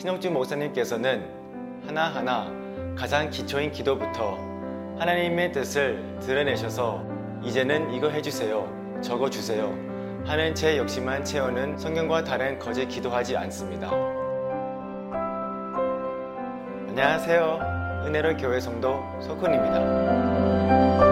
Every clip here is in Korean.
신옥주 목사님께서는 하나하나 가장 기초인 기도부터 하나님의 뜻을 드러내셔서 이제는 이거 해주세요, 저거 주세요 하는 제 욕심만 채우는 성경과 다른 거짓 기도하지 않습니다. 안녕하세요. 은혜로 교회 성도 석훈입니다.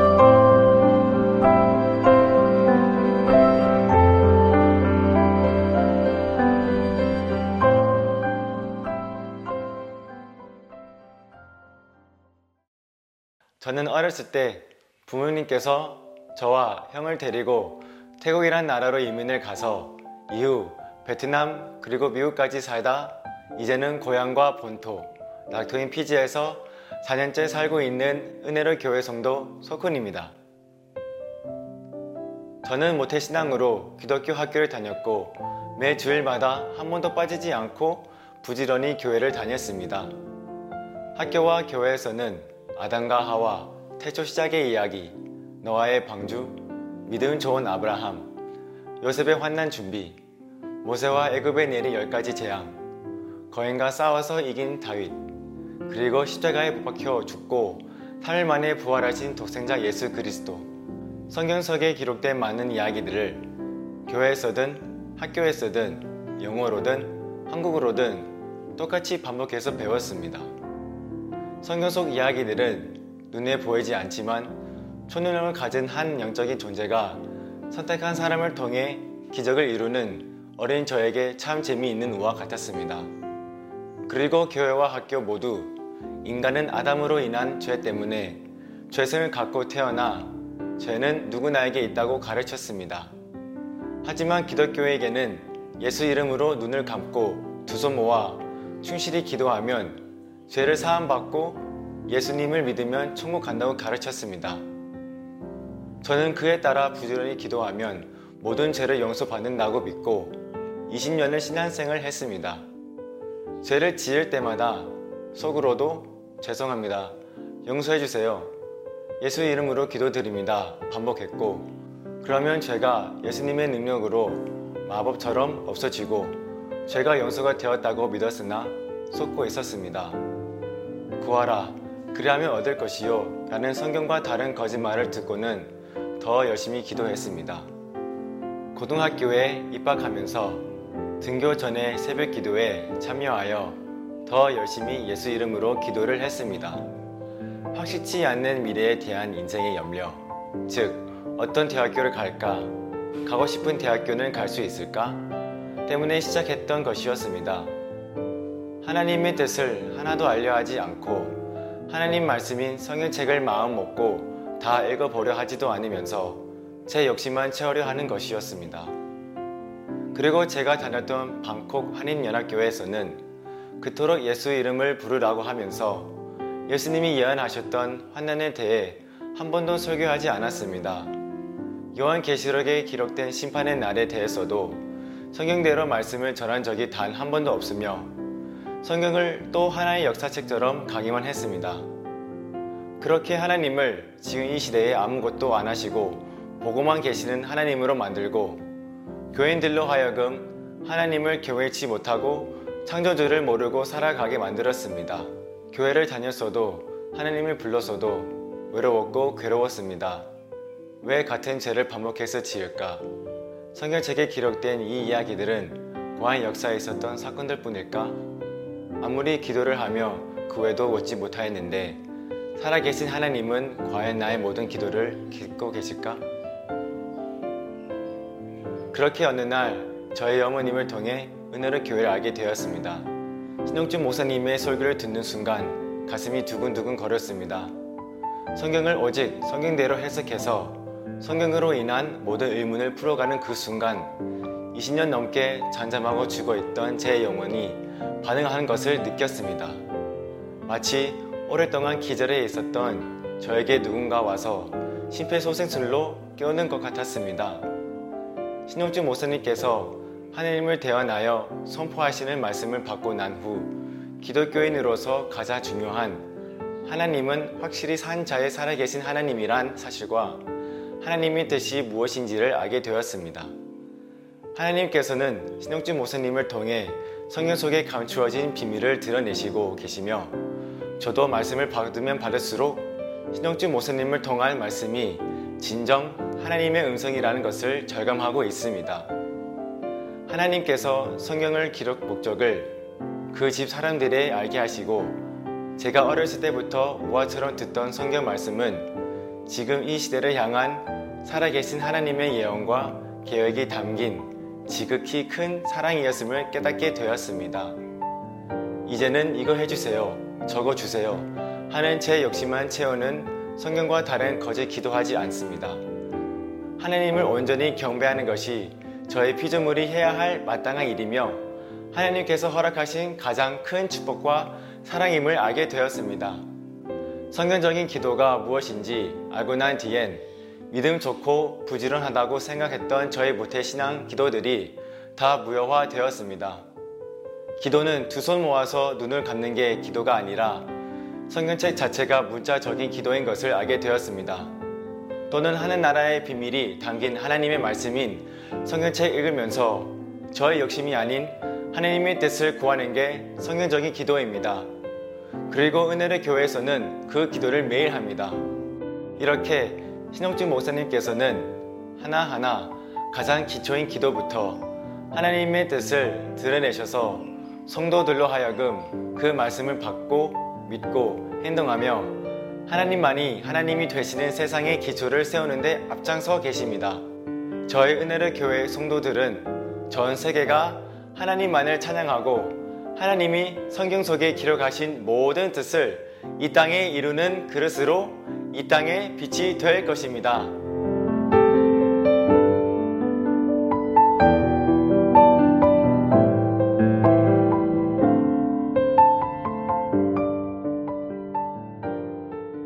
저는 어렸을 때 부모님께서 저와 형을 데리고 태국이란 나라로 이민을 가서 이후 베트남 그리고 미국까지 살다 이제는 고향과 본토 낙토인 피지에서 4년째 살고 있는 은혜로 교회 성도 석훈입니다. 저는 모태신앙으로 기독교 학교를 다녔고 매 주일마다 한 번도 빠지지 않고 부지런히 교회를 다녔습니다. 학교와 교회에서는 아담과 하와 태초 시작의 이야기, 노아의 방주, 믿음 좋은 아브라함, 요셉의 환난 준비, 모세와 애굽에 내린 열 가지 재앙, 거인과 싸워서 이긴 다윗, 그리고 십자가에 못 박혀 죽고 3일 만에 부활하신 독생자 예수 그리스도. 성경 속에 기록된 많은 이야기들을 교회에서든 학교에서든 영어로든 한국어로든 똑같이 반복해서 배웠습니다. 성경 속 이야기들은 눈에 보이지 않지만 초능력을 가진 한 영적인 존재가 선택한 사람을 통해 기적을 이루는 어린 저에게 참 재미있는 우화 같았습니다. 그리고 교회와 학교 모두 인간은 아담으로 인한 죄 때문에 죄성을 갖고 태어나 죄는 누구나에게 있다고 가르쳤습니다. 하지만 기독교에게는 예수 이름으로 눈을 감고 두 손 모아 충실히 기도하면 죄를 사함받고 예수님을 믿으면 천국 간다고 가르쳤습니다. 저는 그에 따라 부지런히 기도하면 모든 죄를 용서받는다고 믿고 20년을 신앙생을 했습니다. 죄를 지을 때마다 속으로도 죄송합니다. 용서해 주세요. 예수 이름으로 기도드립니다. 반복했고, 그러면 죄가 예수님의 능력으로 마법처럼 없어지고, 죄가 용서가 되었다고 믿었으나 속고 있었습니다. 구하라. 그리하면 얻을 것이요. 라는 성경과 다른 거짓말을 듣고는 더 열심히 기도했습니다. 고등학교에 입학하면서 등교 전에 새벽 기도에 참여하여 더 열심히 예수 이름으로 기도를 했습니다. 확실치 않는 미래에 대한 인생의 염려, 즉, 어떤 대학교를 갈까, 가고 싶은 대학교는 갈 수 있을까, 때문에 시작했던 것이었습니다. 하나님의 뜻을 하나도 알려 하지 않고 하나님 말씀인 성경책을 마음 먹고 다 읽어보려 하지도 않으면서 제 욕심만 채우려 하는 것이었습니다. 그리고 제가 다녔던 방콕 한인연합교회에서는 그토록 예수 이름을 부르라고 하면서 예수님이 예언하셨던 환난에 대해 한 번도 설교하지 않았습니다. 요한계시록에 기록된 심판의 날에 대해서도 성경대로 말씀을 전한 적이 단 한 번도 없으며 성경을 또 하나의 역사책처럼 강의만 했습니다. 그렇게 하나님을 지금 이 시대에 아무것도 안 하시고 보고만 계시는 하나님으로 만들고 교인들로 하여금 하나님을 경외치 못하고 창조주를 모르고 살아가게 만들었습니다. 교회를 다녔어도 하나님을 불렀어도 외로웠고 괴로웠습니다. 왜 같은 죄를 반복해서 지을까? 성경책에 기록된 이 이야기들은 과연 역사에 있었던 사건들 뿐일까? 아무리 기도를 하며 그 외도 얻지 못하였는데 살아계신 하나님은 과연 나의 모든 기도를 듣고 계실까? 그렇게 어느 날 저희 어머님을 통해 은혜로 교회를 알게 되었습니다. 신용준 목사님의 설교를 듣는 순간 가슴이 두근두근 거렸습니다. 성경을 오직 성경대로 해석해서 성경으로 인한 모든 의문을 풀어가는 그 순간 20년 넘게 잠잠하고 죽어있던 제 영혼이 반응하는 것을 느꼈습니다. 마치 오랫동안 기절해 있었던 저에게 누군가 와서 심폐소생술로 깨우는 것 같았습니다. 신용준 목사님께서 하나님을 대언하여 선포하시는 말씀을 받고 난 후 기독교인으로서 가장 중요한 하나님은 확실히 산 자에 살아계신 하나님이란 사실과 하나님의 뜻이 무엇인지를 알게 되었습니다. 하나님께서는 신용준 목사님을 통해 성경 속에 감추어진 비밀을 드러내시고 계시며 저도 말씀을 받으면 받을수록 신영주 목사님을 통한 말씀이 진정 하나님의 음성이라는 것을 절감하고 있습니다. 하나님께서 성경을 기록 목적을 그 집 사람들에 알게 하시고 제가 어렸을 때부터 우화처럼 듣던 성경 말씀은 지금 이 시대를 향한 살아계신 하나님의 예언과 계획이 담긴 지극히 큰 사랑이었음을 깨닫게 되었습니다. 이제는 이거 해주세요. 적어 주세요. 하는 제 욕심만 채우는 성경과 다른 거짓 기도하지 않습니다. 하나님을 온전히 경배하는 것이 저의 피조물이 해야 할 마땅한 일이며 하나님께서 허락하신 가장 큰 축복과 사랑임을 알게 되었습니다. 성경적인 기도가 무엇인지 알고 난 뒤엔 믿음 좋고 부지런하다고 생각했던 저의 모태신앙 기도들이 다 무효화 되었습니다. 기도는 두 손 모아서 눈을 감는 게 기도가 아니라 성경책 자체가 문자적인 기도인 것을 알게 되었습니다. 또는 하는 나라의 비밀이 담긴 하나님의 말씀인 성경책 읽으면서 저의 욕심이 아닌 하나님의 뜻을 구하는 게 성경적인 기도입니다. 그리고 은혜의 교회에서는 그 기도를 매일 합니다. 이렇게 신영주 목사님께서는 하나하나 가장 기초인 기도부터 하나님의 뜻을 드러내셔서 성도들로 하여금 그 말씀을 받고 믿고 행동하며 하나님만이 하나님이 되시는 세상의 기초를 세우는데 앞장서 계십니다. 저희 은혜의 교회 성도들은 전 세계가 하나님만을 찬양하고 하나님이 성경 속에 기록하신 모든 뜻을 이 땅에 이루는 그릇으로 이 땅의 빛이 될 것입니다.